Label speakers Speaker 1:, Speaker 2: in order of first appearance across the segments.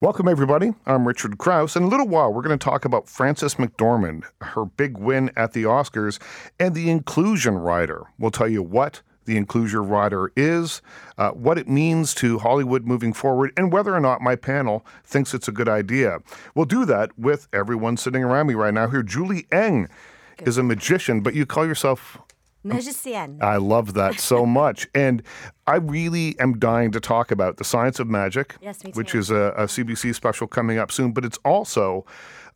Speaker 1: Welcome, everybody. I'm Richard Crouse. In a little while, we're going to talk about Frances McDormand, her big win at the Oscars, and the Inclusion Rider. We'll tell you what the Inclusion Rider is, uh, what it means to Hollywood moving forward, and whether or not my panel thinks it's a good idea. We'll do that with everyone sitting around me right now here. Julie Eng is a magician, but you call yourself
Speaker 2: Magicienne.
Speaker 1: I love that so much. And I really am dying to talk about The Science of Magic,
Speaker 2: Yes,
Speaker 1: which is a, a CBC special coming up soon. But it's also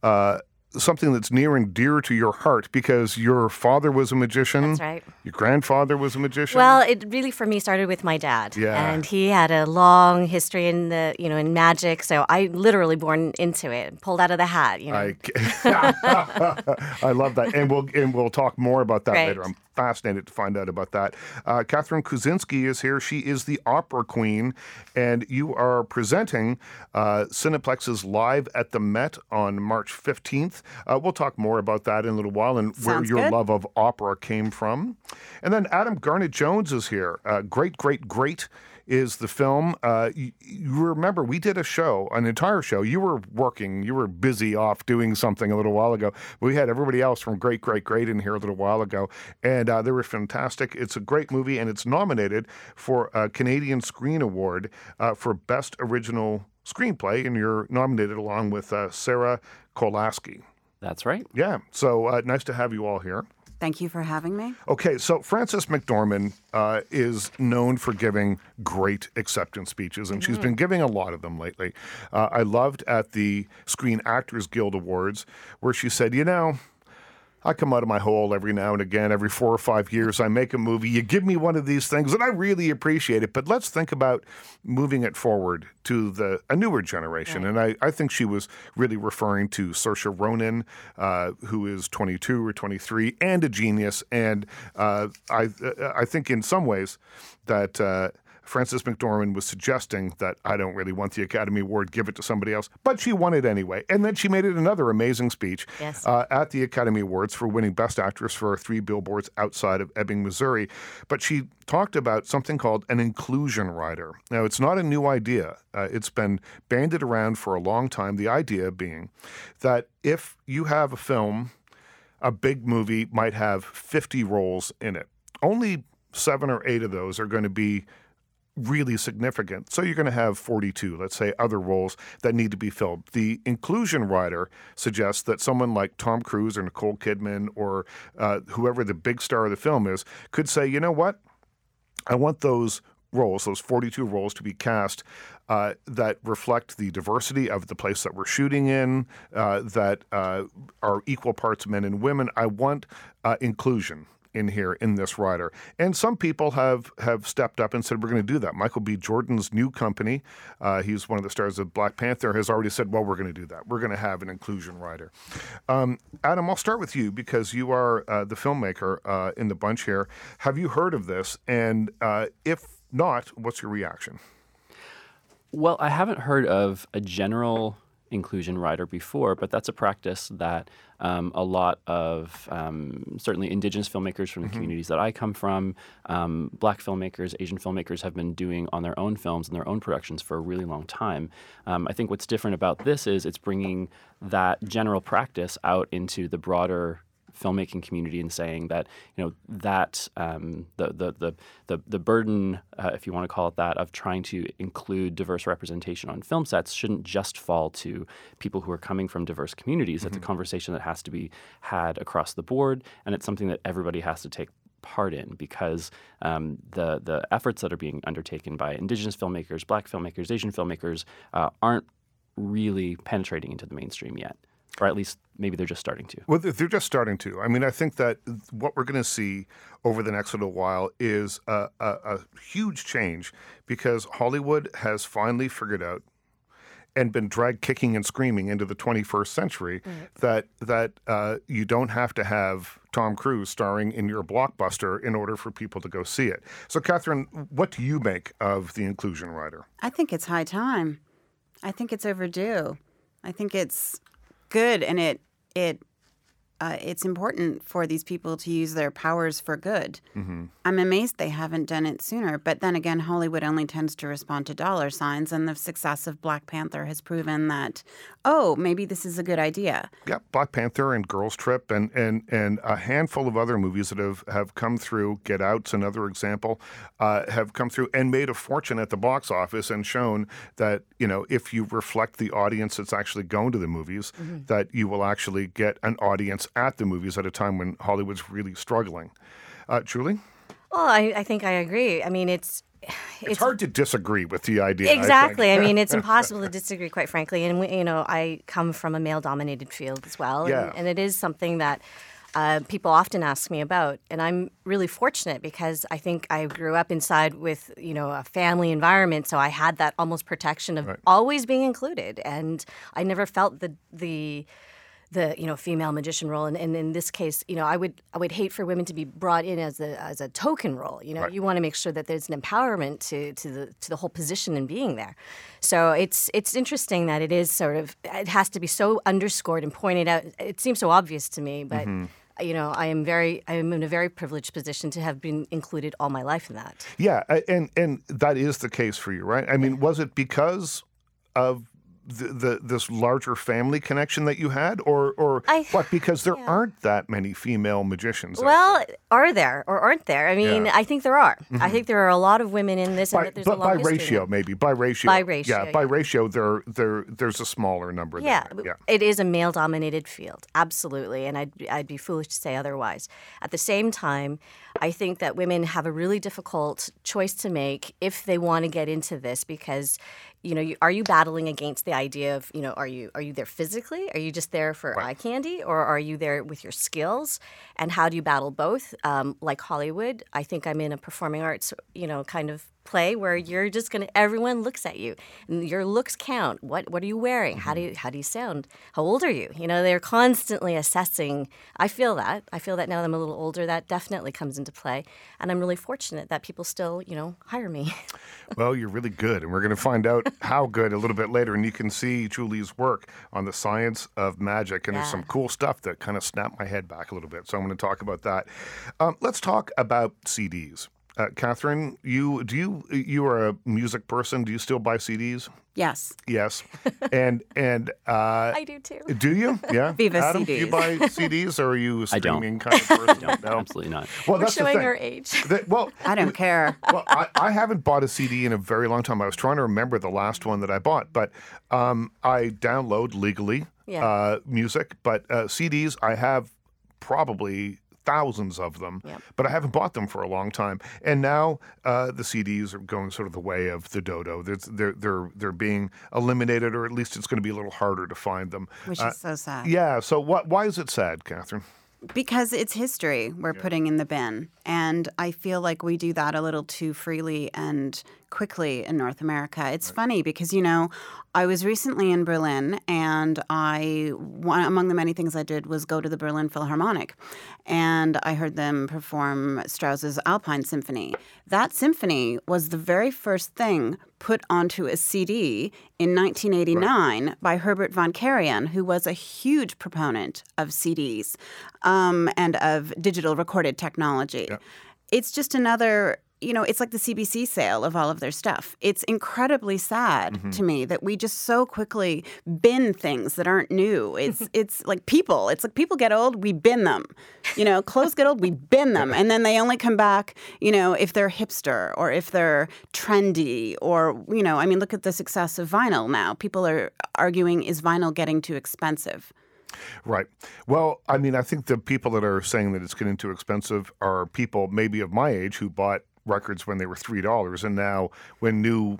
Speaker 1: uh, something that's near and dear to your heart because your father was a magician.
Speaker 2: That's right.
Speaker 1: Your grandfather was a magician.
Speaker 2: Well, it really for me started with my dad.
Speaker 1: Yeah.
Speaker 2: And he had a long history in the, you know, in magic. So I literally born into it, pulled out of the hat, you know.
Speaker 1: I, I love that, and we'll and we'll talk more about that
Speaker 2: Great.
Speaker 1: later. I'm fascinated to find out about that. Uh, Catherine Kustanczy is here. She is the opera queen, and you are presenting uh, Cineplex's Live at the Met on March 15th. Uh, we'll talk more about that in a little while and where your
Speaker 3: good.
Speaker 1: love of opera came from. And then Adam Garnett Jones is here. Uh, great, great, great is the film. Uh, you, you remember we did a show, an entire show. You were working, you were busy off doing something a little while ago. We had everybody else from Great, Great, Great in here a little while ago, and uh, they were fantastic. It's a great movie, and it's nominated for a Canadian Screen Award uh, for Best Original Screenplay, and you're nominated along with uh, Sarah Kolasky.
Speaker 4: That's right.
Speaker 1: Yeah, so uh, nice to have you all here.
Speaker 3: Thank you for having me.
Speaker 1: Okay, so Frances McDormand uh, is known for giving great acceptance speeches, and she's been giving a lot of them lately. Uh, I loved at the Screen Actors Guild Awards where she said, You know, I come out of my hole every now and again, every four or five years. I make a movie. You give me one of these things, and I really appreciate it. But let's think about moving it forward to the a newer generation. And I, I think she was really referring to Saoirse Ronan, uh, who is 22 or 23 and a genius. And uh, I I think in some ways that. Uh, Frances McDormand was suggesting that I don't really want the Academy Award, give it to somebody else, but she won it anyway. And then she made it another amazing speech
Speaker 2: Yes.
Speaker 1: uh, at the Academy Awards for winning Best Actress for Three Billboards Outside of Ebbing, Missouri. But she talked about something called an inclusion rider. Now, it's not a new idea, uh, it's been bandied around for a long time. The idea being that if you have a film, a big movie might have 50 roles in it, only seven or eight of those are going to be really significant. So you're going to have 42, let's say, other roles that need to be filled. The inclusion rider suggests that someone like Tom Cruise or Nicole Kidman or uh, whoever the big star of the film is could say, you know what? I want those roles, those 42 roles, to be cast uh, that reflect the diversity of the place that we're shooting in, uh, that uh, are equal parts men and women. I want uh, inclusion in here in this rider. And some people have have stepped up and said we're going to do that. Michael B. Jordan's new company, uh, he's one of the stars of Black Panther, has already said, well, we're going to do that. We're going to have an inclusion rider. Um, Adam, I'll start with you because you are uh, the filmmaker uh, in the bunch here. Have you heard of this? And uh, if not, what's your reaction?
Speaker 4: Well, I haven't heard of a general inclusion rider before, but that's a practice that um, a lot of um, certainly indigenous filmmakers from the communities that I come from, um, black filmmakers, Asian filmmakers have been doing on their own films and their own productions for a really long time. Um, I think what's different about this is it's bringing that general practice out into the broader filmmaking community and saying that you know that um, the, the the the the burden, uh, if you want to call it that, of trying to include diverse representation on film sets shouldn't just fall to people who are coming from diverse communities. It's a conversation that has to be had across the board, and it's something that everybody has to take part in because um, the the efforts that are being undertaken by Indigenous filmmakers, Black filmmakers, Asian filmmakers uh, aren't really penetrating into the mainstream yet, or at least maybe they're just starting to.
Speaker 1: Well, they're they're just starting to. I mean, I think that what we're going to see over the next little while is a, a, a huge change because Hollywood has finally figured out and been dragged kicking and screaming into the 21st century that that uh, you don't have to have Tom Cruise starring in your blockbuster in order for people to go see it. So, Catherine, what do you make of the inclusion rider?
Speaker 3: I think it's high time. I think it's overdue. I think it's good, and it it uh, it's important for these people to use their powers for good. I'm amazed they haven't done it sooner. But then again, Hollywood only tends to respond to dollar signs, and the success of Black Panther has proven that, oh, maybe this is a good idea.
Speaker 1: Yeah, Black Panther and Girls Trip and and and a handful of other movies that have have come through. Get Out's another example, uh, have come through and made a fortune at the box office and shown that you know if you reflect the audience that's actually going to the movies, that you will actually get an audience at the movies at a time when Hollywood's really struggling. Uh, Julie,
Speaker 2: Well, I, I think I agree. I mean, it's
Speaker 1: it's, hard to disagree with the idea. I.
Speaker 2: Exactly. I, mean, it's impossible to disagree, quite frankly. And we, you know, I come from a male-dominated field as well,
Speaker 1: Yeah.
Speaker 2: and, and it is something that uh, people often ask me about. And I'm really fortunate because I think I grew up inside with you know a family environment, so I had that almost protection of
Speaker 1: Right.
Speaker 2: always being included, and I never felt the the the you know female magician role. And, and in this case you know i would i would hate for women to be brought in as a as a token role. You know
Speaker 1: Right.
Speaker 2: you want to make sure that there's an empowerment to to the to the whole position and being there. So it's it's interesting that it is sort of it has to be so underscored and pointed out. It seems so obvious to me but mm-hmm. you know i am very i am in a very privileged position to have been included all my life in that.
Speaker 1: Yeah, and and that is the case for you, right? I mean, was it because of the, the this larger family connection that you had, or or
Speaker 2: I-
Speaker 1: what? Because there aren't that many female magicians.
Speaker 2: well are there or aren't there i mean
Speaker 1: Yeah. Mm-hmm.
Speaker 2: i think there are i think there are a lot of women in this
Speaker 1: by,
Speaker 2: and that there's
Speaker 1: but by ratio, maybe by ratio.
Speaker 2: By ratio,
Speaker 1: yeah, by
Speaker 2: yeah.
Speaker 1: ratio, there there there's a smaller number.
Speaker 2: Yeah,
Speaker 1: yeah.
Speaker 2: it is a male dominated field, absolutely. And I'd, I'd be foolish to say otherwise. At the same time, I think that women have a really difficult choice to make if they want to get into this because, you know, you, are you battling against the idea of, you know, are you are you there physically? Are you just there for eye candy, or are you there with your skills? And how do you battle both? Um, like Hollywood, I think I'm in a performing arts, you know, kind of play where you're just gonna everyone looks at you. And your looks count. What what are you wearing? How do you how do you sound? How old are you? You know they're constantly assessing. I feel that. I feel that now that i'm a little older that definitely comes into play. And i'm really fortunate that people still you know hire me.
Speaker 1: Well, you're really good, and we're going to find out how good a little bit later. And you can see Julie's work on the science of magic, and there's some cool stuff that kind of snapped my head back a little bit. So I'm going to talk about that. Um, let's talk about CDs. Uh, Catherine, you do you you are a music person? Do you still buy CDs?
Speaker 3: Yes.
Speaker 1: Yes, and and uh,
Speaker 2: i do too
Speaker 1: do you? Yeah,
Speaker 3: Viva
Speaker 1: Adam, do you buy CDs, or are you a
Speaker 4: I don't.
Speaker 1: streaming kind of person? no,
Speaker 4: Absolutely not.
Speaker 1: Well,
Speaker 2: we're
Speaker 1: that's the
Speaker 2: showing
Speaker 1: thing.
Speaker 2: our age
Speaker 1: That- well,
Speaker 3: I don't care.
Speaker 1: well, I, I haven't bought a CD in a very long time. I was trying to remember the last one that I bought, but um, I download legally
Speaker 2: Yeah.
Speaker 1: uh, music. But uh, CDs, I have probably thousands of them,
Speaker 2: Yep.
Speaker 1: but I haven't bought them for a long time. And now uh, the CDs are going sort of the way of the dodo. They're, they're they're they're being eliminated, or at least it's going to be a little harder to find them.
Speaker 3: Which
Speaker 1: Uh,
Speaker 3: is so sad.
Speaker 1: yeah. So what? Why is it sad, Catherine?
Speaker 3: Because it's history we're putting in the bin. And I feel like we do that a little too freely and quickly in North America. It's funny because, you know, I was recently in Berlin and I, one, among the many things I did was go to the Berlin Philharmonic. And I heard them perform Strauss's Alpine Symphony. That symphony was the very first thing put onto a CD in 1989 by Herbert von Karajan, who was a huge proponent of CDs um, and of digital recorded technology. It's just another, you know, it's like the CBC sale of all of their stuff. It's incredibly sad mm-hmm. to me that we just so quickly bin things that aren't new. It's it's like people. It's like people get old, we bin them. You know, clothes get old, we bin them, and then they only come back, you know, if they're hipster or if they're trendy or you know, I mean, look at the success of vinyl now. People are arguing is vinyl getting too expensive?
Speaker 1: Right. Well, I mean, I think the people that are saying that it's getting too expensive are people maybe of my age who bought records when they were three dollars, and now when new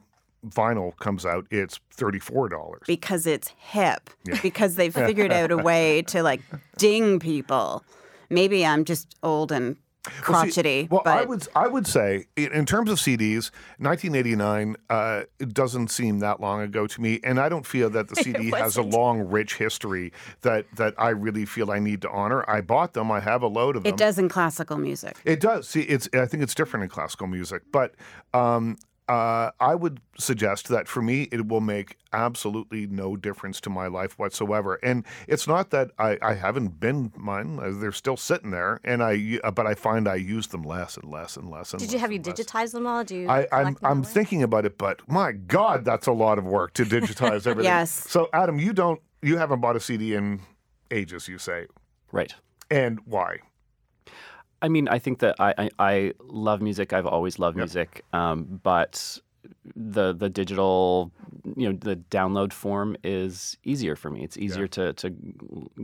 Speaker 1: vinyl comes out, it's thirty-four dollars.
Speaker 3: because it's hip. Because they've figured out a way to like ding people. Maybe i'm just old and crotchety
Speaker 1: Well,
Speaker 3: but
Speaker 1: I would I would say in in terms of CDs, 1989 uh, doesn't seem that long ago to me, and I don't feel that the CD has a long, rich history that that I really feel I need to honor. I bought them. I have a load of them.
Speaker 3: it does in classical music
Speaker 1: It does. See, it's. I think it's different in classical music, but um, uh, I would suggest that for me, it will make absolutely no difference to my life whatsoever. And it's not that I, I haven't been mine; uh, they're still sitting there, and I uh, but I find I use them less and less and less. And
Speaker 2: Did
Speaker 1: less
Speaker 2: you have you
Speaker 1: and less.
Speaker 2: digitized them all? Do you?
Speaker 1: I, I'm
Speaker 2: them
Speaker 1: I'm
Speaker 2: that
Speaker 1: thinking about it, but my God, that's a lot of work to digitize everything.
Speaker 3: Yes.
Speaker 1: So Adam, you don't you haven't bought a CD in ages, you say,
Speaker 4: Right.
Speaker 1: and why?
Speaker 4: I mean, I think that I, I, I love music. I've always loved
Speaker 1: Yep.
Speaker 4: music, um, but the the digital, you know, the download form is easier for me. It's easier to to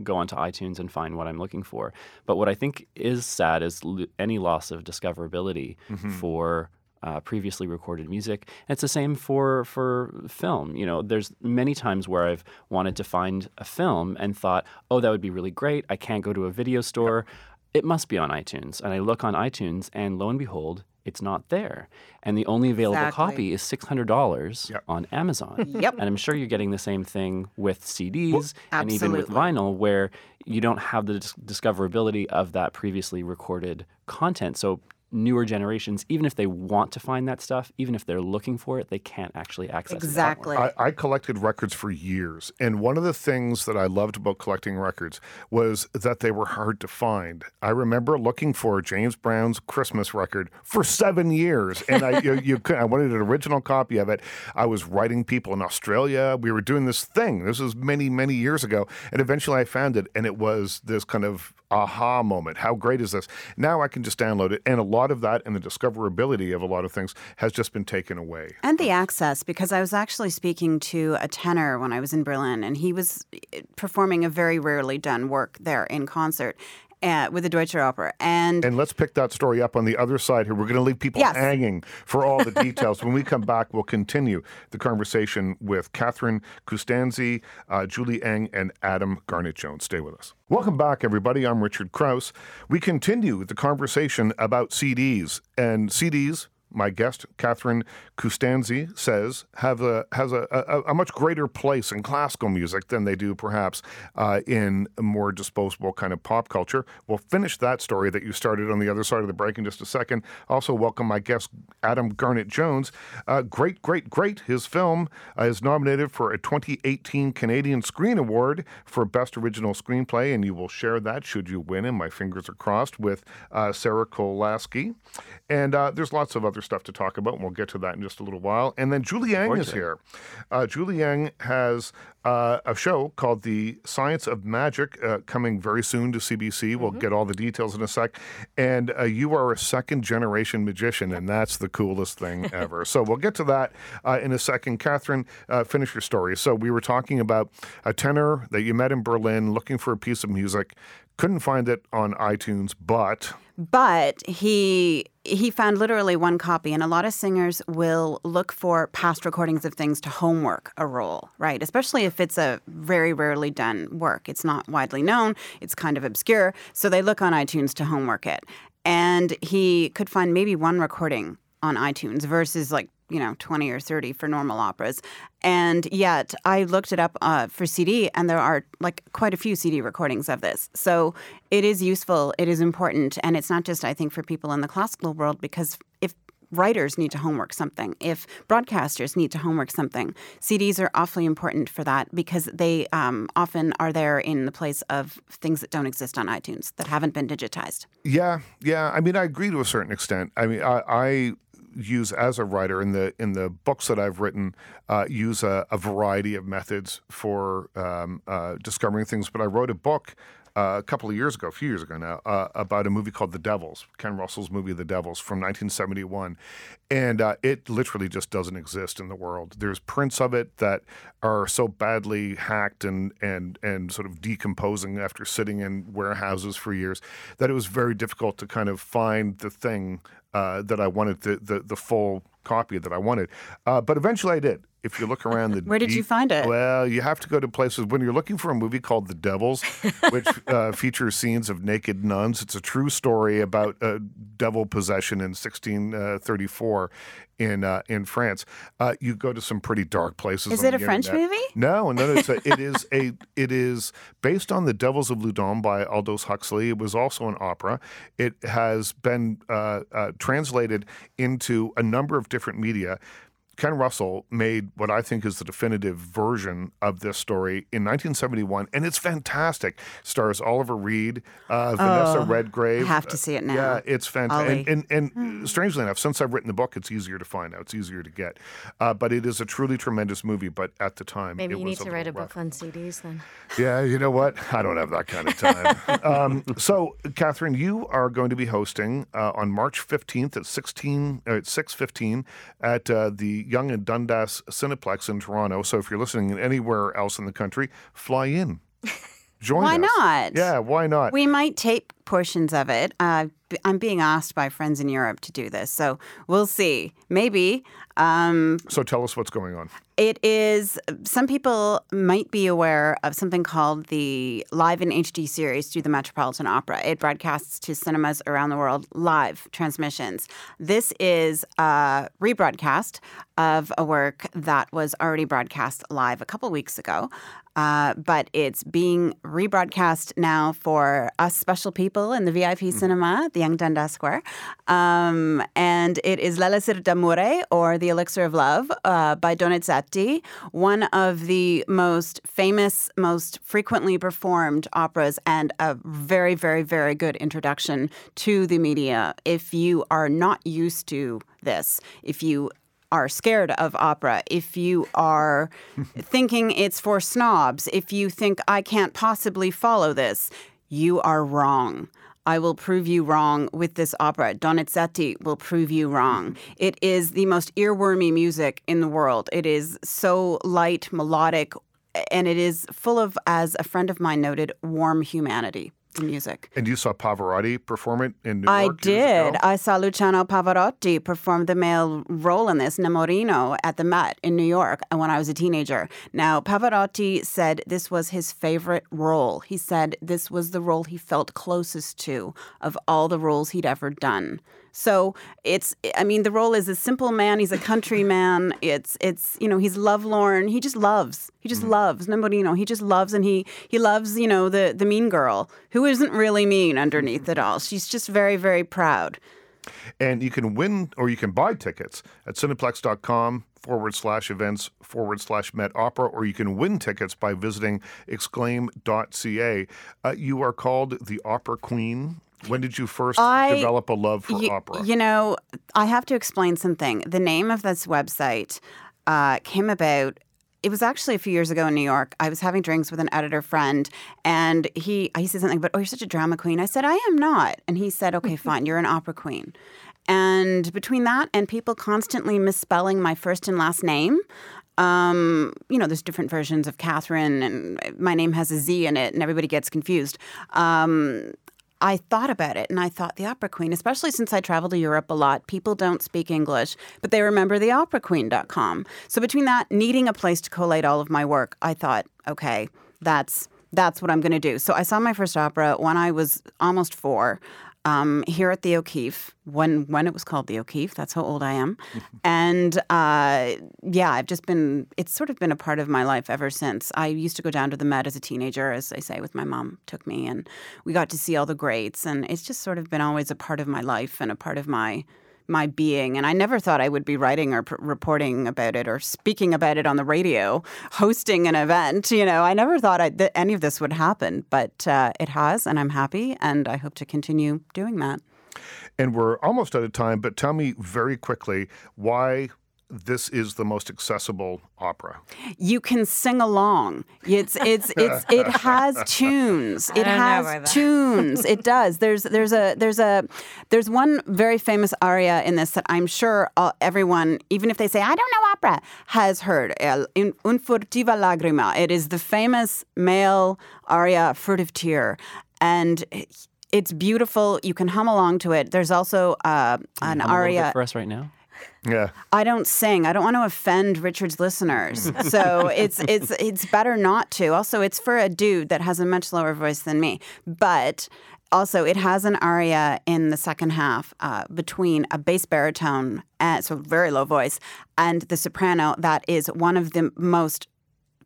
Speaker 4: go onto iTunes and find what I'm looking for. But what I think is sad is lo- any loss of discoverability
Speaker 1: Mm-hmm.
Speaker 4: for uh, previously recorded music. And it's the same for for film. You know, there's many times where I've wanted to find a film and thought, oh, that would be really great. I can't go to a video store. It must be on iTunes. And I look on iTunes, and lo and behold, it's not there. And the only available
Speaker 3: Exactly.
Speaker 4: copy is six hundred dollars
Speaker 1: Yep.
Speaker 4: on Amazon.
Speaker 3: Yep.
Speaker 4: And I'm sure you're getting the same thing with CDs and even with vinyl, where you don't have the dis- discoverability of that previously recorded content. So newer generations, even if they want to find that stuff, even if they're looking for it, they can't actually access it.
Speaker 3: Exactly.
Speaker 1: I, I collected records for years, and one of the things that I loved about collecting records was that they were hard to find. I remember looking for James Brown's Christmas record for seven years, and I you, you could, I wanted an original copy of it. I was writing people in Australia. We were doing this thing. This was many many years ago, and eventually I found it, and it was this kind of aha moment. How great is this? Now I can just download it, and a lot of that and the discoverability of a lot of things has just been taken away.
Speaker 3: And the access, because I was actually speaking to a tenor when I was in Berlin, and he was eh, performing a very rarely done work there in concert uh, with the Deutsche Oper. And,
Speaker 1: And let's pick that story up on the other side here. We're going to leave people
Speaker 3: Yes.
Speaker 1: hanging for all the details. when we come back, we'll continue the conversation with Catherine Kustanczy, uh, Julie Eng, and Adam Garnett Jones. Stay with us. Welcome back, everybody. I'm Richard Crouse. We continue the conversation about CDs and CDs. My guest, Catherine Kustanczy, says have a has a, a, a much greater place in classical music than they do perhaps uh, in more disposable kind of pop culture. We'll finish that story that you started on the other side of the break in just a second. Also, welcome my guest, Adam Garnett Jones. Uh, great, great, great. His film uh, is nominated for a 2018 Canadian Screen Award for Best Original Screenplay, and you will share that should you win. And my fingers are crossed with uh, Sarah Kolasky. And uh, there's lots of other stuff to talk about, and we'll get to that in just a little while. And then Julie
Speaker 4: Eng
Speaker 1: is here. Uh, Julie Eng has uh, a show called The Science of Magic uh, coming very soon to CBC. We'll get all the details in a sec. And uh, you are a second generation magician, and that's the coolest thing ever. so we'll get to that uh, in a second. Catherine, uh, finish your story. So we were talking about a tenor that you met in Berlin looking for a piece of music, couldn't find it on iTunes, but.
Speaker 3: But he he found literally one copy and a lot of singers will look for past recordings of things to homework a role right? Especially if it's a very rarely done work. It's not widely known. It's kind of obscure. So they look on itunes to homework it. And he could find maybe one recording on itunes versus like you know 20 or 30 for normal operas and yet i looked it up uh, for cd and there are like quite a few cd recordings of this so it is useful it is important and it's not just i think for people in the classical world because if writers need to homework something if broadcasters need to homework something cds are awfully important for that because they um, often are there in the place of things that don't exist on itunes that haven't been digitized
Speaker 1: Yeah, yeah. I mean, I agree to a certain extent. I mean, I, I use as a writer in the in the books that I've written uh, use a, a variety of methods for um, uh, discovering things. But I wrote a book. Uh, a couple of years ago, a few years ago now, uh, about a movie called The Devils, Ken Russell's movie The Devils from 1971. And uh, it literally just doesn't exist in the world. There's prints of it that are so badly hacked and, and, and sort of decomposing after sitting in warehouses for years that it was very difficult to kind of find the thing uh, that I wanted, the, the, the full copy that I wanted. Uh, but eventually I did. If you look around the
Speaker 3: Where did you find it?
Speaker 1: Well, you have to go to places when you're looking for a movie called The Devils, which uh, features scenes of naked nuns. It's a true story about uh, devil possession in 1634 in uh, in France. Uh, you go to some pretty dark places.
Speaker 3: Is it a French
Speaker 1: internet.
Speaker 3: movie?
Speaker 1: No, no, it's a, it is a it is based on The Devils of Loudun by Aldous Huxley. It was also an opera. It has been uh, uh, translated into a number of different media. Ken Russell made what I think is the definitive version of this story in 1971, and it's fantastic. Stars Oliver Reed, uh, Vanessa
Speaker 3: Oh,
Speaker 1: Redgrave.
Speaker 3: have to see it now.
Speaker 1: Yeah, it's fantastic.
Speaker 3: Ollie.
Speaker 1: And, and, and strangely enough, since I've written the book, it's easier to find out. It's easier to get. Uh, but it is a truly tremendous movie. But at the time,
Speaker 2: Maybe
Speaker 1: it
Speaker 2: you
Speaker 1: was
Speaker 2: need to write a
Speaker 1: little
Speaker 2: book on CDs then.
Speaker 1: yeah, you know what? I don't have that kind of time. um, so, Catherine, you are going to be hosting uh, on March 15th at 16 uh, at 6:15 at uh, the Yonge and Dundas Cineplex in Toronto. So, if you're listening anywhere else in the country, fly in. Join
Speaker 3: Why
Speaker 1: us.
Speaker 3: not?
Speaker 1: Yeah, why not?
Speaker 3: We might tape portions of it. Uh, I'm being asked by friends in Europe to do this, so we'll see. Maybe. Um,
Speaker 1: so, tell us what's going on.
Speaker 3: It is, some people might be aware of something called the Live in HD series through the Metropolitan Opera. It broadcasts to cinemas around the world live transmissions. This is a rebroadcast of a work that was already broadcast live a couple weeks ago. Uh, but it's being rebroadcast now for us special people in the VIP cinema at the Yonge Dundas Square. Um, and it is L'Elixir d'Amore, or The Elixir of Love, uh, by Donizetti, one of the most famous, most frequently performed operas, and a very, very, very good introduction to the media. If you are not used to this, if you are scared of opera, if you are thinking it's for snobs, if you think I can't possibly follow this, you are wrong. I will prove you wrong with this opera. Donizetti will prove you wrong. Mm-hmm. It is the most earwormy music in the world. It is so light, melodic, and it is full of, as a friend of mine noted, warm humanity. The music.
Speaker 1: And you saw Pavarotti perform it in New York.
Speaker 3: I did. I saw Luciano Pavarotti perform the male role in this, Nemorino, at the Met in New York uh, when I was a teenager. Now, Pavarotti said this was his favorite role. He said this was the role he felt closest to of all the roles he'd ever done. So it's, I mean, the role is a simple man. He's a country man. It's, it's, you know, he's lovelorn. He just loves. He just mm-hmm. loves. Nemorino. He just loves, and he he loves, you know, the the mean girl who isn't really mean underneath it all. She's just very, very proud.
Speaker 1: And you can win or you can buy tickets at cineplex.com forward slash events forward slash Met Opera, or you can win tickets by visiting exclaim.ca. Uh, you are called the Opera Queen. When did you first
Speaker 3: I-
Speaker 1: develop a love for opera?
Speaker 3: You know, I have to explain something. The name of this website uh, came about. It was actually a few years ago in New York. I was having drinks with an editor friend, and he he said something. But oh, you're such a drama queen. I said I am not, and he said, okay, fine, you're an opera queen. And between that and people constantly misspelling my first and last name, um, you know, there's different versions of Catherine, and my name has a Z in it, and everybody gets confused. Um, I thought about it and I thought the opera queen, especially since I travel to Europe a lot, people don't speak English, but they remember the operaqueen.com. So between that, needing a place to collate all of my work, I thought, okay, that's that's what I'm going to do. So I saw my first opera when I was almost four. Um, here at the O'Keefe, when when it was called the O'Keefe, that's how old I am, and uh, yeah, I've just been. It's sort of been a part of my life ever since. I used to go down to the Met as a teenager, as I say, with my mom took me, and we got to see all the greats, and it's just sort of been always a part of my life and a part of my my being. And I never thought I would be writing or reporting about it or speaking about it on the radio, hosting an event. You know, I never thought I, that any of this would happen, but uh, it has, and I'm happy, and I hope to continue doing that.
Speaker 1: and we're almost out of time, but tell me very quickly why this is the most accessible opera.
Speaker 3: You can sing along. It's it's it's it has tunes. It has tunes. It does. There's there's a there's a there's one very famous aria in this that I'm sure uh, everyone, even if they say I don't know opera, has heard. El Un Un furtiva lagrima. It is the famous male aria, furtive tear, and. It's beautiful. You can hum along to it. There's also uh, an
Speaker 4: Hum a bit
Speaker 3: aria.
Speaker 4: for us right now.
Speaker 1: Yeah.
Speaker 3: I don't sing. I don't want to offend Richard's listeners. So it's it's it's better not to. Also, it's for a dude that has a much lower voice than me. But also, it has an aria in the second half uh, between a bass baritone, and, so very low voice, and the soprano that is one of the most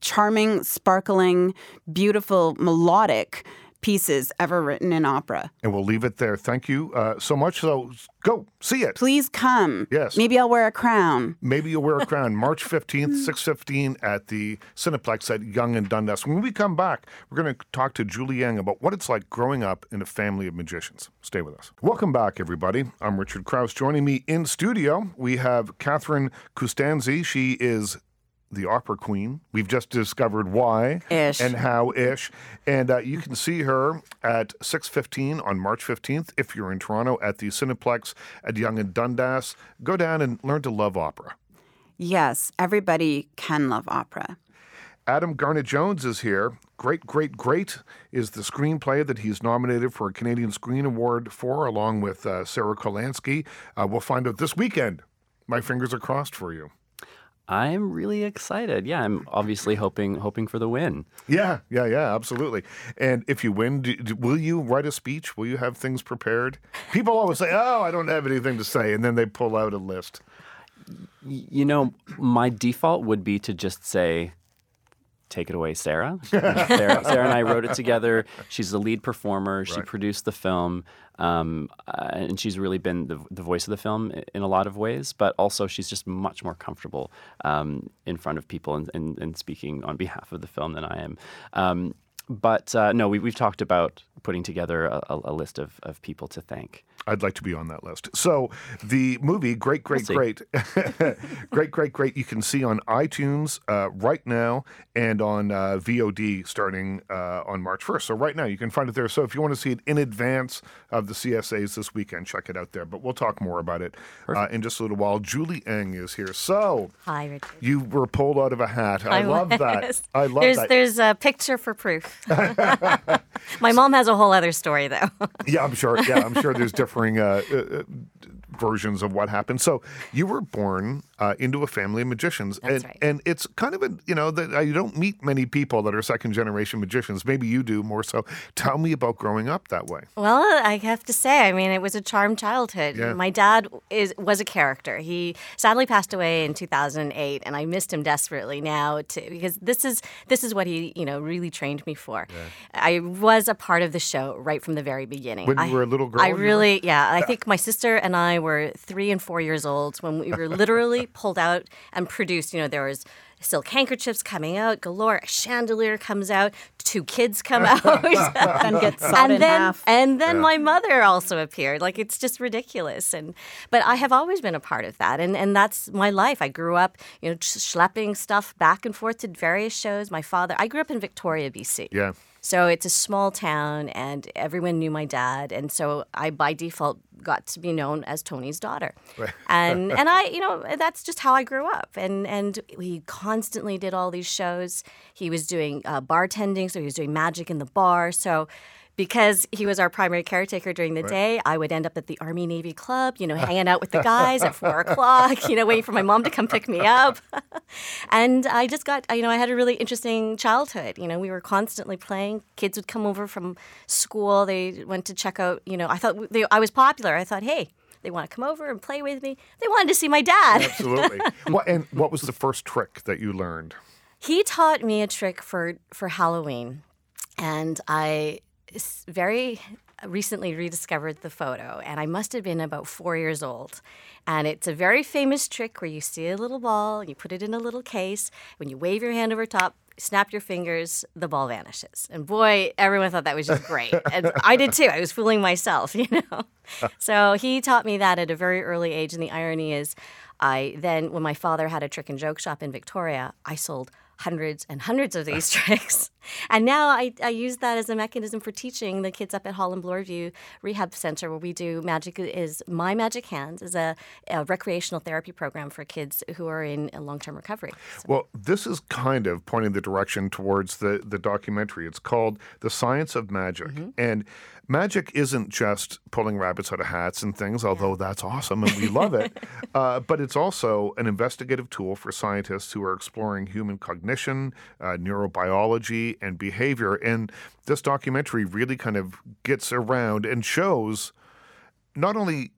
Speaker 3: charming, sparkling, beautiful, melodic pieces ever written in opera.
Speaker 1: And we'll leave it there. Thank you uh, so much. So go see it.
Speaker 3: Please come.
Speaker 1: Yes.
Speaker 3: Maybe I'll wear a crown.
Speaker 1: Maybe you'll wear a crown. March 15th, 6.15 at the Cineplex at Yonge and Dundas. When we come back, we're going to talk to Julie Eng about what it's like growing up in a family of magicians. Stay with us. Welcome back, everybody. I'm Richard Crouse. Joining me in studio, we have Catherine Kustanczy. She is the opera queen. We've just discovered why
Speaker 3: Ish.
Speaker 1: and how ish. And uh, you can see her at 6.15 on March 15th if you're in Toronto at the Cineplex at Yonge and Dundas. Go down and learn to love opera.
Speaker 3: Yes, everybody can love opera.
Speaker 1: Adam Garnett Jones is here. Great, great, great is the screenplay that he's nominated for a Canadian Screen Award for, along with uh, Sarah Kolasky. Uh, we'll find out this weekend. My fingers are crossed for you.
Speaker 4: I'm really excited. Yeah, I'm obviously hoping hoping for the win.
Speaker 1: Yeah, yeah, yeah, absolutely. And if you win, do, do- will you write a speech? Will you have things prepared? People always say, "Oh, I don't have anything to say," and then they pull out a list.
Speaker 4: You know, my default would be to just say, "Take it away, Sarah." Sarah, Sarah and I wrote it together. She's the lead performer. She
Speaker 1: Right.
Speaker 4: produced the film, um, uh, and she's really been the, the voice of the film in a lot of ways. But also, she's just much more comfortable um, in front of people and, and, and speaking on behalf of the film than I am. Um, but uh, no, we, we've talked about putting together a, a, a list of, of people to thank.
Speaker 1: I'd like to be on that list. So the movie, great, great,
Speaker 4: see.
Speaker 1: great, great, great, great. You can see on iTunes uh, right now and on uh, VOD starting uh, on March first. So right now you can find it there. So if you want to see it in advance of the CSAs this weekend, check it out there. But we'll talk more about it uh, in just a little while. Julie Eng is here. So
Speaker 2: Hi, Richard.
Speaker 1: you were pulled out of a hat. I, love that. I love
Speaker 2: there's,
Speaker 1: that.
Speaker 2: There's a picture for proof. My mom has a whole other story, though.
Speaker 1: Yeah, I'm sure. Yeah, I'm sure there's differing uh, uh, uh, versions of what happened. So you were born uh, into a family of magicians,
Speaker 2: That's
Speaker 1: and
Speaker 2: right.
Speaker 1: and it's kind of a you know that I don't meet many people that are second generation magicians. Maybe you do more so. Tell me about growing up that way.
Speaker 2: Well, I have to say, I mean, it was a charmed childhood.
Speaker 1: Yeah.
Speaker 2: My dad is was a character. He sadly passed away in 2008, and I missed him desperately now to, because this is this is what he you know really trained me for. I was a part of the show right from the very beginning.
Speaker 1: When you
Speaker 2: I,
Speaker 1: were a little girl,
Speaker 2: I
Speaker 1: you were?
Speaker 2: really, yeah. I think my sister and I were three and four years old when we were literally pulled out and produced. You know, there was silk handkerchiefs coming out galore. A chandelier comes out. Two kids come out.
Speaker 3: and get sawed in
Speaker 2: and then
Speaker 3: half.
Speaker 2: and then my mother also appeared like it's just ridiculous and but i have always been a part of that and and that's my life i grew up you know schlepping stuff back and forth to various shows my father i grew up in victoria bc
Speaker 1: Yeah.
Speaker 2: So it's a small town and everyone knew my dad and so i by default got to be known as tony's daughter. And and i you know that's just how i grew up. And and he constantly did all these shows. He was doing uh, bartending so he was doing magic in the bar. So because he was our primary caretaker during the day, I would end up at the Army Navy Club, you know, hanging out with the guys at four o'clock, you know, waiting for my mom to come pick me up. and I just got, you know, I had a really interesting childhood. You know, we were constantly playing. Kids would come over from school. They went to check out, you know, I thought they, I was popular. I thought, hey, they want to come over and play with me. They wanted to see my dad.
Speaker 1: Absolutely. what, and what was the first trick that you learned?
Speaker 2: he taught me a trick for for Halloween, and I very recently rediscovered the photo, and I must have been about four years old. And it's a very famous trick where you see a little ball, you put it in a little case. When you wave your hand over top, snap your fingers, the ball vanishes. And boy, everyone thought that was just great. And I did too. I was fooling myself, you know. so he taught me that at a very early age. And the irony is, I then, when my father had a trick and joke shop in Victoria, I sold hundreds and hundreds of these tricks. And now I, I use that as a mechanism for teaching the kids up at Holland Bloorview Rehab Center, where we do magic is My Magic Hands is a, a recreational therapy program for kids who are in long term recovery.
Speaker 1: So. Well, this is kind of pointing the direction towards the the documentary. It's called The Science of Magic, mm-hmm. and magic isn't just pulling rabbits out of hats and things, although yeah. that's awesome and we love it. uh, but it's also an investigative tool for scientists who are exploring human cognition, uh, neurobiology, and behavior. And this documentary really kind of gets around and shows not only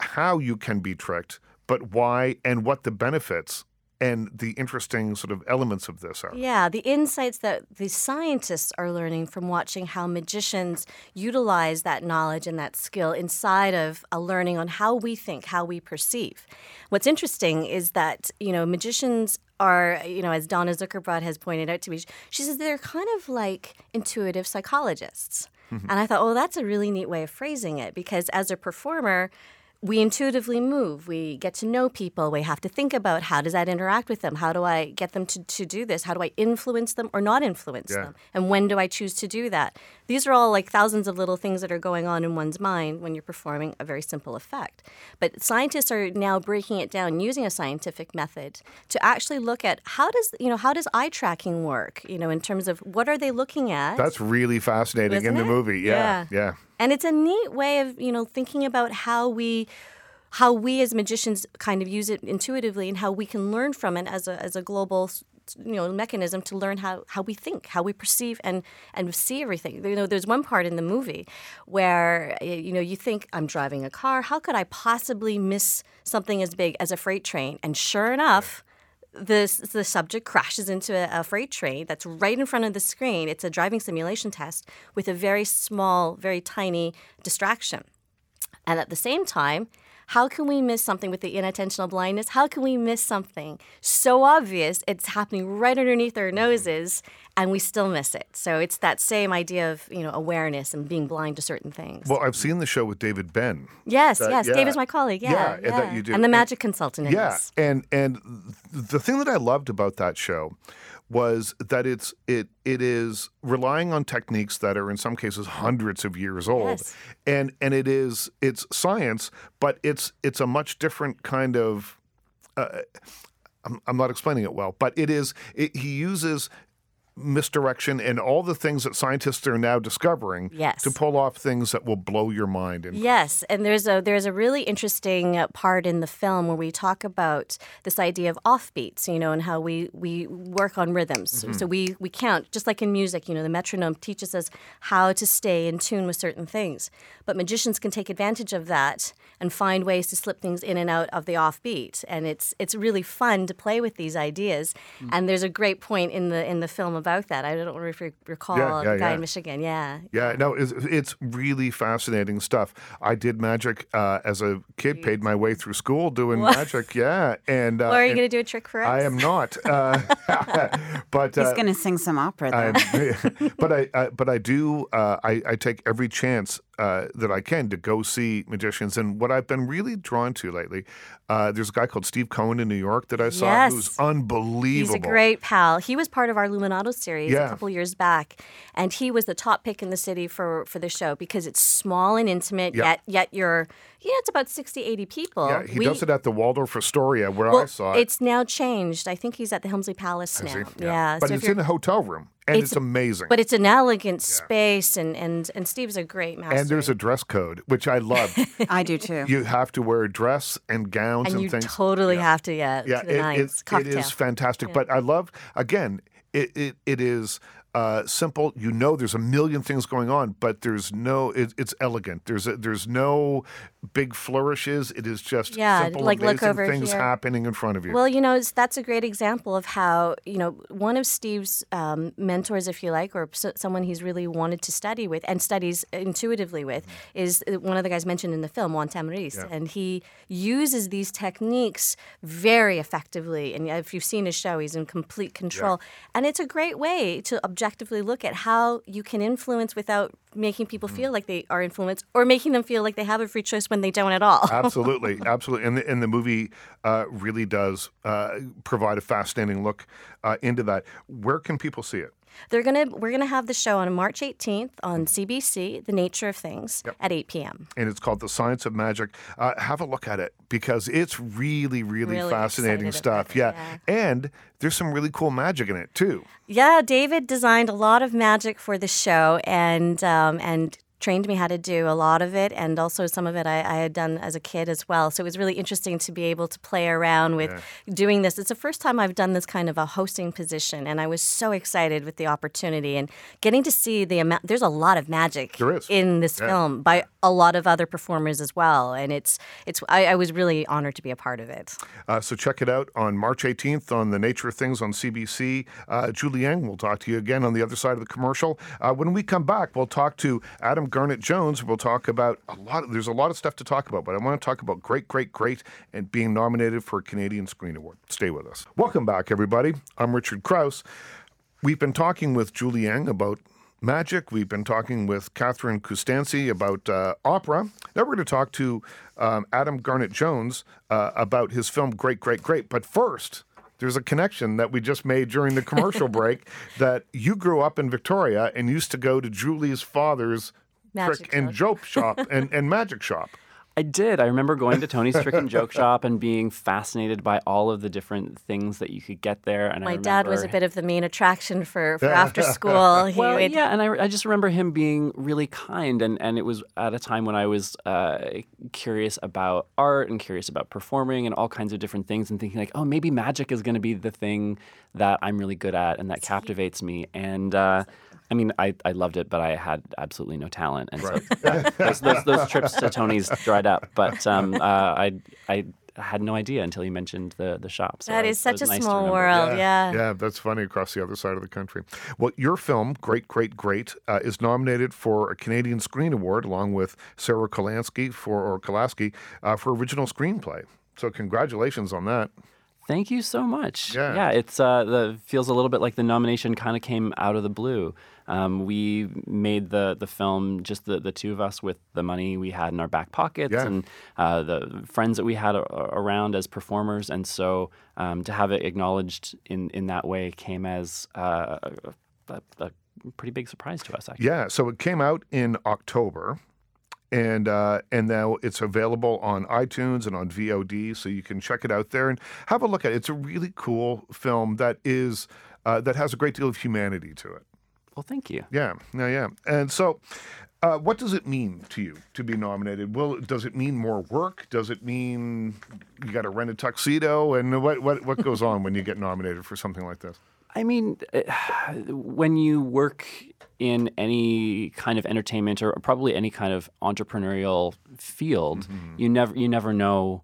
Speaker 1: how you can be tricked, but why and what the benefits and the interesting sort of elements of this are.
Speaker 2: Yeah, the insights that the scientists are learning from watching how magicians utilize that knowledge and that skill inside of a learning on how we think, how we perceive. What's interesting is that, you know, magicians are, you know, as Donna Zuckerbrod has pointed out to me, she says they're kind of like intuitive psychologists. Mm-hmm. And I thought, oh, that's a really neat way of phrasing it because as a performer, we intuitively move. We get to know people. We have to think about how does that interact with them? How do I get them to, to do this? How do I influence them or not influence yeah. them? And when do I choose to do that? These are all like thousands of little things that are going on in one's mind when you're performing a very simple effect. But scientists are now breaking it down using a scientific method to actually look at how does you know how does eye tracking work? You know, in terms of what are they looking at?
Speaker 1: That's really fascinating Isn't in the movie. Yeah, yeah. yeah
Speaker 2: and it's a neat way of you know thinking about how we how we as magicians kind of use it intuitively and how we can learn from it as a, as a global you know mechanism to learn how, how we think how we perceive and and see everything. You know there's one part in the movie where you know you think i'm driving a car. How could i possibly miss something as big as a freight train? And sure enough the, the subject crashes into a, a, freight train that's right in front of the screen. It's a driving simulation test with a very small, very tiny distraction. And at the same time, how can we miss something with the inattentional blindness? How can we miss something so obvious it's happening right underneath our mm-hmm. noses and we still miss it? So it's that same idea of, you know, awareness and being blind to certain things.
Speaker 1: Well, I've seen the show with David Ben.
Speaker 2: Yes, that, yes. Yeah. Dave is my colleague. Yeah. Yeah, yeah. And, and the magic and, consultant.
Speaker 1: yeah. And and the thing that I loved about that show was that it's it it is relying on techniques that are in some cases hundreds of years old yes. and and it is it's science but it's it's a much different kind of uh, I'm, I'm not explaining it well but it is it, he uses misdirection and all the things that scientists are now discovering
Speaker 2: yes.
Speaker 1: to pull off things that will blow your mind.
Speaker 2: Yes, and there's a there's a really interesting part in the film where we talk about this idea of offbeats, you know, and how we we work on rhythms. Mm-hmm. So we we count just like in music, you know, the metronome teaches us how to stay in tune with certain things. But magicians can take advantage of that and find ways to slip things in and out of the offbeat, and it's it's really fun to play with these ideas. Mm-hmm. And there's a great point in the in the film about about that. I don't know if you recall yeah, yeah, the guy yeah. in Michigan. Yeah.
Speaker 1: Yeah. No, it's, it's, really fascinating stuff. I did magic uh, as a kid. Paid my way through school doing what? magic. Yeah. And uh,
Speaker 2: well, are you going to do a trick for us?
Speaker 1: I am not. Uh, but
Speaker 3: he's uh, going to sing some opera.
Speaker 1: but I, I, but I do. Uh, I, I take every chance uh, that I can to go see magicians. And what I've been really drawn to lately, uh, there's a guy called Steve Cohen in New York that I saw
Speaker 2: yes.
Speaker 1: who's unbelievable.
Speaker 2: He's a great pal. He was part of our Luminato series yeah. a couple years back, and he was the top pick in the city for for the show because it's small and intimate. Yeah. Yet yet you're yeah, it's about 60, 80 people.
Speaker 1: Yeah, he we, does it at the Waldorf Astoria where
Speaker 2: well,
Speaker 1: I saw it.
Speaker 2: It's now changed. I think he's at the Helmsley Palace now. Yeah. yeah.
Speaker 1: But so it's in a hotel room. And it's, it's, amazing.
Speaker 2: But it's an elegant yeah. space, and, and, and Steve's a great master.
Speaker 1: And there's a dress code, which I love.
Speaker 3: I do too.
Speaker 1: You have to wear a dress and gowns
Speaker 2: and,
Speaker 1: and
Speaker 2: you
Speaker 1: things.
Speaker 2: totally yeah. have to, yeah. Yeah,
Speaker 1: it, it, it is fantastic. But I love, again, it, it, it is uh, simple. You know, there's a million things going on, but there's no. It, it's elegant. There's a, there's no big flourishes. It is just
Speaker 2: yeah,
Speaker 1: simple,
Speaker 2: like look over
Speaker 1: things
Speaker 2: here.
Speaker 1: happening in front of you.
Speaker 2: Well, you know, that's a great example of how you know one of Steve's um, mentors, if you like, or someone he's really wanted to study with and studies intuitively with, mm-hmm. is uh, one of the guys mentioned in the film, Juan Tamariz, yeah. and he uses these techniques very effectively. And if you've seen his show, he's in complete control, yeah. and it's a great way to objectively look at how you can influence without making people mm. feel like they are influenced or making them feel like they have a free choice when they don't at all.
Speaker 1: absolutely, absolutely. And the, and the movie uh, really does uh, provide a fascinating look uh, into that. Where can people see it?
Speaker 2: They're gonna we're gonna have the show on March 18th on CBC, The Nature of Things, at 8 p.m.
Speaker 1: and it's called The Science of Magic. Uh, have a look at it because it's really, really,
Speaker 2: Really
Speaker 1: fascinating stuff. yeah.
Speaker 2: yeah.
Speaker 1: And there's some really cool magic in it, too.
Speaker 2: Yeah, David designed a lot of magic for the show and um, and trained me how to do a lot of it and also some of it I, I had done as a kid as well. So it was really interesting to be able to play around with doing this. It's the first time I've done this kind of a hosting position and I was so excited with the opportunity and getting to see the amount there's a lot of magic in this
Speaker 1: Yeah.
Speaker 2: film by a lot of other performers as well. And it's it's I, I was really honored to be a part of it.
Speaker 1: Uh, so check it out on March 18th on The Nature of Things on CBC. Uh, Julie Eng will talk to you again on the other side of the commercial. Uh, when we come back, we'll talk to Adam Garnett Jones. We'll talk about a lot. Of, there's a lot of stuff to talk about, but I want to talk about Great, Great, Great and being nominated for a Canadian Screen Award. Stay with us. Welcome back, everybody. I'm Richard Crouse. We've been talking with Julie Eng about magic. We've been talking with Catherine Kustanczy about uh, opera. Now we're going to talk to um, Adam Garnett Jones uh, about his film Great, Great, Great. But first, there's a connection that we just made during the commercial break that you grew up in Victoria and used to go to Julie's father's
Speaker 2: Magic
Speaker 1: trick and joke shop and, and magic shop.
Speaker 4: I did. I remember going to Tony's Trick and Joke Shop and being fascinated by all of the different things that you could get there. And I
Speaker 2: My dad was a bit of the main attraction for, for after school. He
Speaker 4: Well,
Speaker 2: would,
Speaker 4: yeah, and I, I just remember him being really kind, and, and it was at a time when I was uh, curious about art and curious about performing and all kinds of different things, and thinking like, oh, maybe magic is going to be the thing that I'm really good at and that captivates me. And uh, I mean, I, I loved it, but I had absolutely no talent, and so those, those, those trips to Tony's dried up. But um, uh, I I had no idea until you mentioned the the shop. So
Speaker 2: that
Speaker 4: it
Speaker 2: is such a
Speaker 4: nice
Speaker 2: small world. Yeah.
Speaker 1: Yeah, that's funny across the other side of the country. Well, your film, Great, Great, Great, uh, is nominated for a Canadian Screen Award along with Sarah Kolansky for or Kolasky uh, for original screenplay. So congratulations on that.
Speaker 4: Thank you so much.
Speaker 1: Yeah.
Speaker 4: it's uh, the feels a little bit like the nomination kind of came out of the blue. Um, we made the the film just the, the two of us with the money we had in our back pockets
Speaker 1: Yeah.
Speaker 4: and uh, the friends that we had a, around as performers, and so um, to have it acknowledged in in that way came as uh, a, a pretty big surprise to us. Actually.
Speaker 1: Yeah, so it came out in October. And uh, and now it's available on iTunes and on VOD, so you can check it out there and have a look at it. It's a really cool film that is uh, that has a great deal of humanity to it.
Speaker 4: Well, thank you.
Speaker 1: Yeah, yeah, yeah. And so, uh, what does it mean to you to be nominated? Well, does it mean more work? Does it mean you got to rent a tuxedo? And what what what goes on when you get nominated for something like this?
Speaker 4: I mean, eh, when you work in any kind of entertainment or probably any kind of entrepreneurial field, you never you never know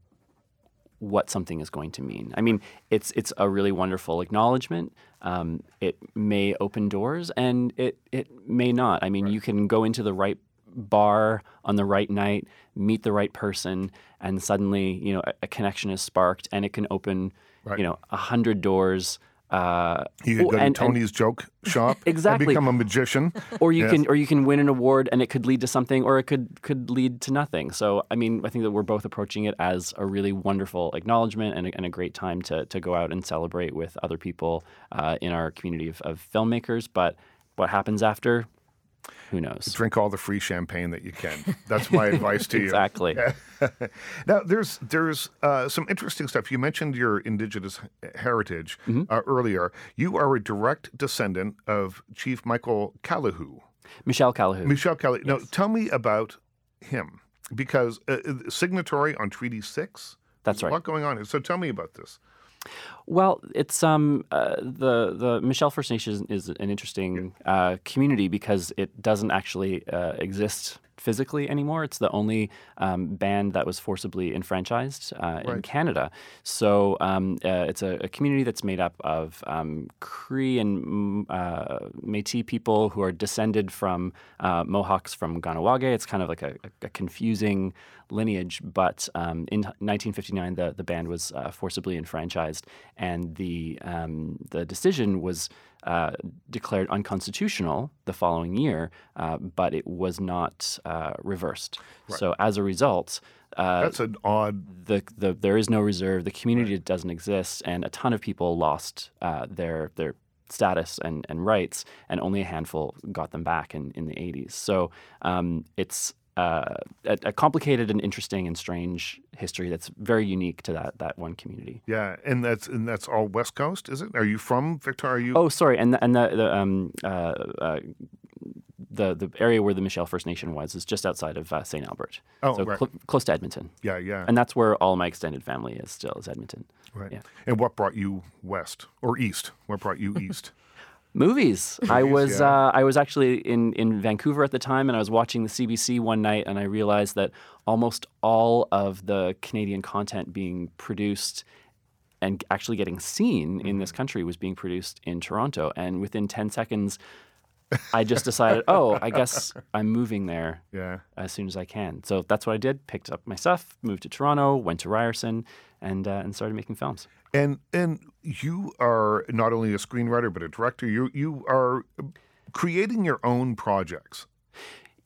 Speaker 4: what something is going to mean. I mean, it's it's a really wonderful acknowledgement. Um, it may open doors, and it it may not. I mean, you can go into the right bar on the right night, meet the right person, and suddenly, you know, a, a connection is sparked, and it can open,
Speaker 1: Right.
Speaker 4: you know, a hundred doors. Uh,
Speaker 1: You could
Speaker 4: or-
Speaker 1: go to
Speaker 4: and- and-
Speaker 1: Tony's joke shop
Speaker 4: Exactly.
Speaker 1: and become a magician.
Speaker 4: or you
Speaker 1: Yes.
Speaker 4: can or you can win an award and it could lead to something or it could could lead to nothing so i mean i think that we're both approaching it as a really wonderful acknowledgement and a, and a great time to, to go out and celebrate with other people uh, in our community of, of filmmakers but what happens after who knows
Speaker 1: Drink all the free champagne that you can. That's my advice to you.
Speaker 4: exactly
Speaker 1: Now, there's there's uh, some interesting stuff. You mentioned your indigenous heritage
Speaker 4: Mm-hmm.
Speaker 1: uh, earlier. You are a direct descendant of Chief Michael Callihoo.
Speaker 4: michelle callahan
Speaker 1: Michel Kelly. Now, tell me about him because uh, uh, signatory on Treaty Six.
Speaker 4: That's
Speaker 1: There's A
Speaker 4: right.
Speaker 1: lot going on here. So tell me about this.
Speaker 4: Well, it's um uh, the the Michel First Nation is an interesting uh, community because it doesn't actually uh, exist physically anymore. It's the only um, band that was forcibly enfranchised uh, in
Speaker 1: Right.
Speaker 4: Canada. So um, uh, it's a, a community that's made up of um, Cree and mm, uh, Métis people who are descended from uh, Mohawks from Kahnawake. It's kind of like a, a confusing lineage, but um, in 1959 the, the band was uh, forcibly enfranchised, and the um, the decision was uh, declared unconstitutional the following year, uh, but it was not uh, reversed. So as a result. Uh,
Speaker 1: That's an odd.
Speaker 4: the, the there is no reserve. The community doesn't exist, and a ton of people lost uh, their their status and, and rights, and only a handful got them back in, in the 80s. So um, it's uh, a, a, complicated and interesting and strange history that's very unique to that that one community.
Speaker 1: Yeah, and that's and that's all West Coast, is it? Are you from Victoria? You...
Speaker 4: Oh, sorry, and the, and the, the um, uh, uh, the the area where the Michel First Nation was is just outside of uh, St. Albert.
Speaker 1: Oh,
Speaker 4: so
Speaker 1: right.
Speaker 4: cl- close to Edmonton.
Speaker 1: Yeah, yeah.
Speaker 4: And that's where all my extended family is still is Edmonton.
Speaker 1: Right.
Speaker 4: Yeah.
Speaker 1: And what brought you west or east? What brought you east?
Speaker 4: Movies. I was
Speaker 1: yeah.
Speaker 4: uh, I was actually in, in Vancouver at the time, and I was watching the CBC one night, and I realized that almost all of the Canadian content being produced and actually getting seen in this country was being produced in Toronto. And within ten seconds, I just decided, oh, I guess I'm moving there
Speaker 1: Yeah.
Speaker 4: as soon as I can. So that's what I did. Picked up my stuff, moved to Toronto, went to Ryerson, and uh, and started making films.
Speaker 1: And and you are not only a screenwriter but a director. You you are creating your own projects.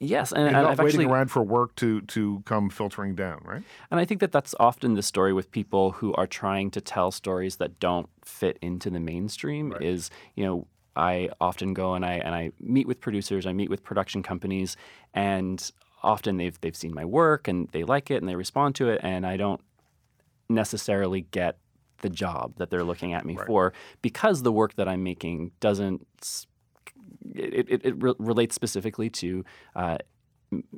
Speaker 4: Yes, and, and
Speaker 1: not
Speaker 4: I've
Speaker 1: waiting
Speaker 4: actually
Speaker 1: around for work to to come filtering down, right?
Speaker 4: And I think that that's often the story with people who are trying to tell stories that don't fit into the mainstream.
Speaker 1: Right.
Speaker 4: Is you know I often go and I and I meet with producers, I meet with production companies, and often they've they've seen my work and they like it and they respond to it, and I don't necessarily get the job that they're looking at me
Speaker 1: Right.
Speaker 4: for because the work that I'm making doesn't. It, it, it re- relates specifically to uh,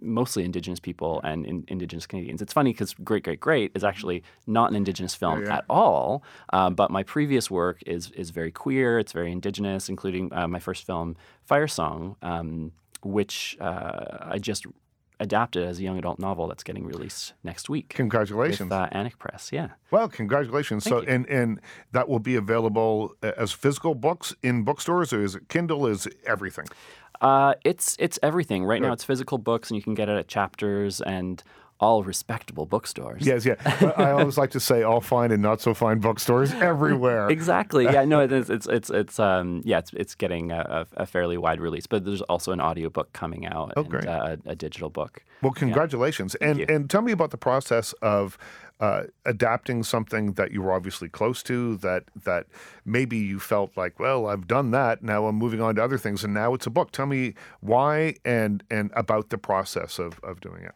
Speaker 4: mostly Indigenous people and in, Indigenous Canadians. It's funny because Great Great Great is actually not an Indigenous film
Speaker 1: Yeah, yeah.
Speaker 4: at all, um, but my previous work is is very queer. It's very Indigenous, including uh, my first film, Fire Song, um, which uh, I just adapted as a young adult novel that's getting released next week
Speaker 1: Congratulations.
Speaker 4: with uh, Annick Press. Yeah.
Speaker 1: Well, congratulations. so
Speaker 4: you.
Speaker 1: and and that will be available uh, as physical books in bookstores or is it Kindle is everything?
Speaker 4: Uh, it's it's everything right now. It's physical books, and you can get it at Chapters and all respectable bookstores.
Speaker 1: Yes, yeah. I always like to say all fine and not so fine bookstores everywhere.
Speaker 4: Exactly. Yeah. No. It's it's it's, it's um yeah. It's it's getting a, a fairly wide release, but there's also an audiobook coming out
Speaker 1: Oh,
Speaker 4: and
Speaker 1: great.
Speaker 4: uh, a, a digital book.
Speaker 1: Well, congratulations. and and tell me about the process of uh, adapting something that you were obviously close to that that maybe you felt like, well, I've done that. Now I'm moving on to other things, and now it's a book. Tell me why and and about the process of of doing it.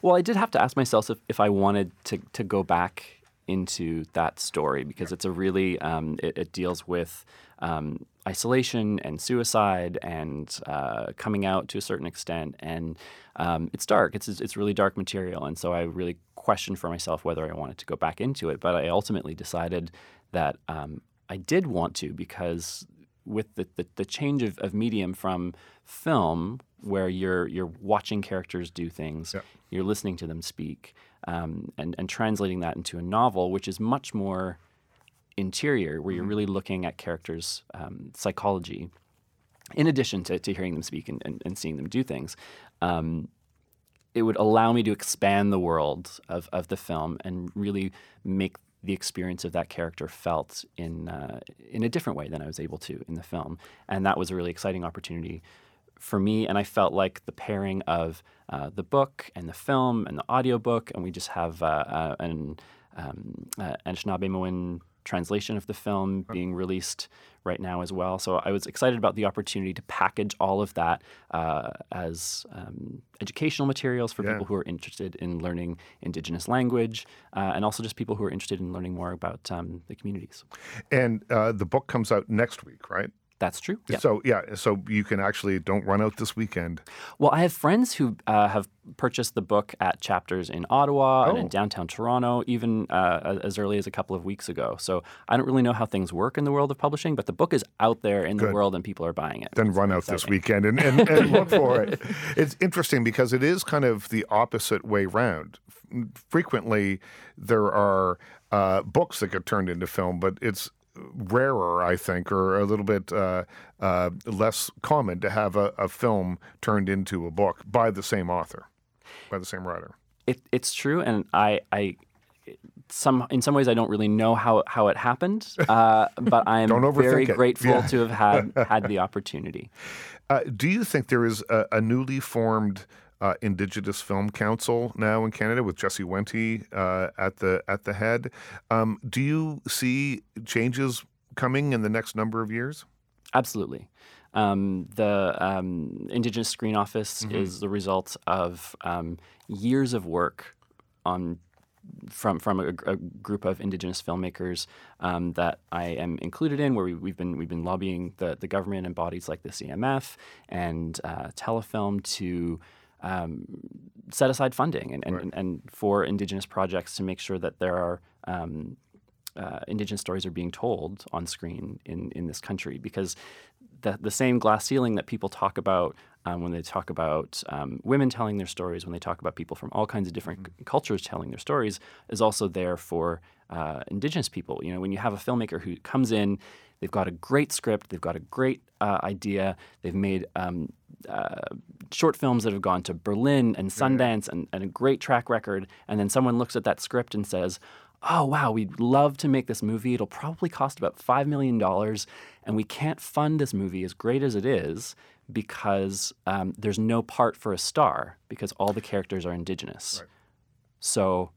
Speaker 4: Well, I did have to ask myself if, if I wanted to, to go back into that story because it's a really, um, it, it deals with um, isolation and suicide and uh, coming out to a certain extent. And um, it's dark, it's, it's really dark material. And so I really questioned for myself whether I wanted to go back into it. But I ultimately decided that um, I did want to because with the, the, the change of, of medium from film where you're you're watching characters do things,
Speaker 1: Yeah.
Speaker 4: you're listening to them speak, um, and and translating that into a novel, which is much more interior, where you're really looking at characters' um, psychology, in addition to, to hearing them speak and, and, and seeing them do things. Um, it would allow me to expand the world of, of the film and really make the experience of that character felt in uh, in a different way than I was able to in the film, and that was a really exciting opportunity for me. And I felt like the pairing of uh, the book and the film and the audiobook, and we just have uh, uh, an um, uh, Anishinaabe translation of the film being released right now as well. So I was excited about the opportunity to package all of that uh, as um, educational materials for
Speaker 1: Yeah.
Speaker 4: people who are interested in learning Indigenous language, uh, and also just people who are interested in learning more about um, the communities.
Speaker 1: And uh, the book comes out next week, right?
Speaker 4: That's true. Yeah.
Speaker 1: So yeah, so you can actually don't run out this weekend.
Speaker 4: Well, I have friends who uh, have purchased the book at chapters in Ottawa and
Speaker 1: Oh.
Speaker 4: in downtown Toronto, even uh, as early as a couple of weeks ago. So I don't really know how things work in the world of publishing, but the book is out there in the world and people are buying it.
Speaker 1: then run out this weekend and, and, and look for it. It's interesting because it is kind of the opposite way round. Frequently, there are uh, books that get turned into film, but it's rarer, I think, or a little bit uh, uh, less common to have a, a film turned into a book by the same author, by the same writer.
Speaker 4: It, it's true, and I, I, some in some ways I don't really know how how it happened, uh, but I am very
Speaker 1: it.
Speaker 4: grateful
Speaker 1: Yeah.
Speaker 4: to have had had the opportunity.
Speaker 1: Uh, do you think there is a, a newly formed uh, Indigenous Film Council now in Canada with Jesse Wente uh, at the at the head? Um, do you see changes coming in the next number of years?
Speaker 4: Absolutely. Um, the um, Indigenous Screen Office
Speaker 1: Mm-hmm.
Speaker 4: is the result of um, years of work on from from a, a group of Indigenous filmmakers um, that I am included in, where we, we've been we've been lobbying the the government and bodies like the CMF and uh, Telefilm to. Um, set aside funding and, and, and, and for Indigenous projects to make sure that there are um, uh, Indigenous stories are being told on screen in, in this country. Because the, the same glass ceiling that people talk about um, when they talk about um, women telling their stories, when they talk about people from all kinds of different c- cultures telling their stories, is also there for uh, Indigenous people. You know, when you have a filmmaker who comes in, they've got a great script, they've got a great uh, idea, they've made um, uh, short films that have gone to Berlin and Sundance and, and a great track record, and then someone looks at that script and says, oh wow we'd love to make this movie. It'll probably cost about $5 million and we can't fund this movie as great as it is because um, there's no part for a star because all the characters are indigenous. So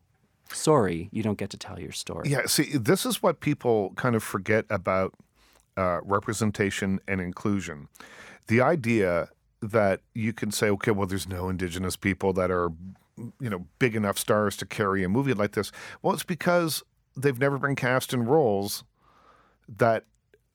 Speaker 4: sorry you don't get to tell your story.
Speaker 1: Yeah, see, this is what people kind of forget about uh, representation and inclusion. The idea that you can say, okay, well, there's no Indigenous people that are, you know, big enough stars to carry a movie like this. Well, it's because they've never been cast in roles that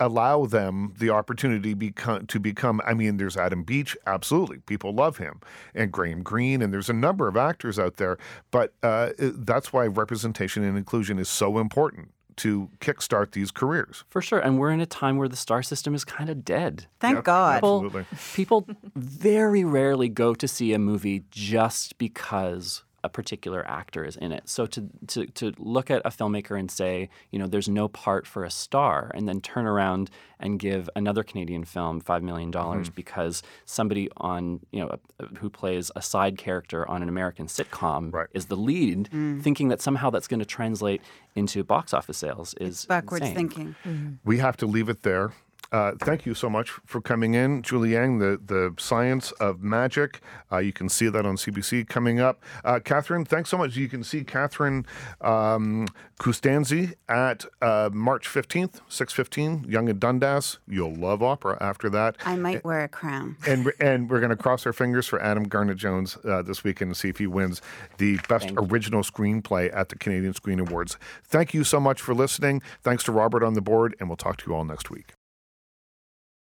Speaker 1: allow them the opportunity become, to become. I mean, there's Adam Beach, absolutely, people love him, and Graham Greene, and there's a number of actors out there. But uh, that's why representation and inclusion is so important to kickstart these careers.
Speaker 4: for sure and we're in a time where the star system is kind of dead
Speaker 3: Thank
Speaker 1: Yep,
Speaker 3: God.
Speaker 1: Absolutely.
Speaker 4: people very rarely go to see a movie just because a particular actor is in it. So to, to to look at a filmmaker and say, you know, there's no part for a star, and then turn around and give another Canadian film five million dollars
Speaker 1: Mm-hmm.
Speaker 4: because somebody on you know who plays a side character on an American sitcom
Speaker 1: Right.
Speaker 4: is the lead, thinking that somehow that's going to translate into box office sales is
Speaker 3: Backwards
Speaker 4: insane.
Speaker 3: thinking.
Speaker 1: We have to leave it there. Uh, thank you so much for coming in, Julie Eng, the, the science of magic. Uh, you can see that on CBC coming up. Uh, Catherine, thanks so much. You can see Catherine um, Kustanczy at uh, March 15th, 6.15, Yonge and Dundas. You'll love opera after that.
Speaker 3: I might wear a crown.
Speaker 1: And, and we're going to cross our fingers for Adam Garnet Jones uh, this weekend and see if he wins the best original screenplay at the Canadian Screen Awards. Thank you so much for listening. Thanks to Robert on the board, and we'll talk to you all next week.